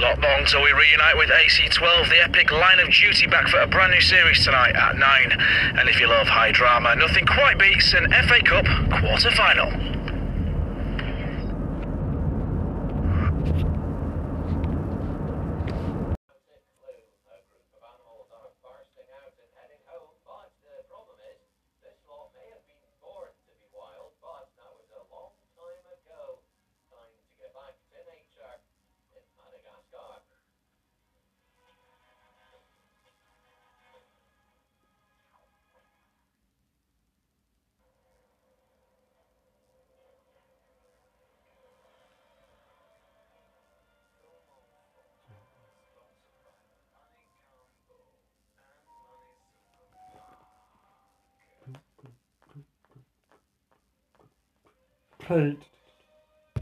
Not long till we reunite with AC12, the epic line of duty back for a brand new series tonight at 9. And if you love high drama, nothing quite beats an FA Cup quarter final. fällt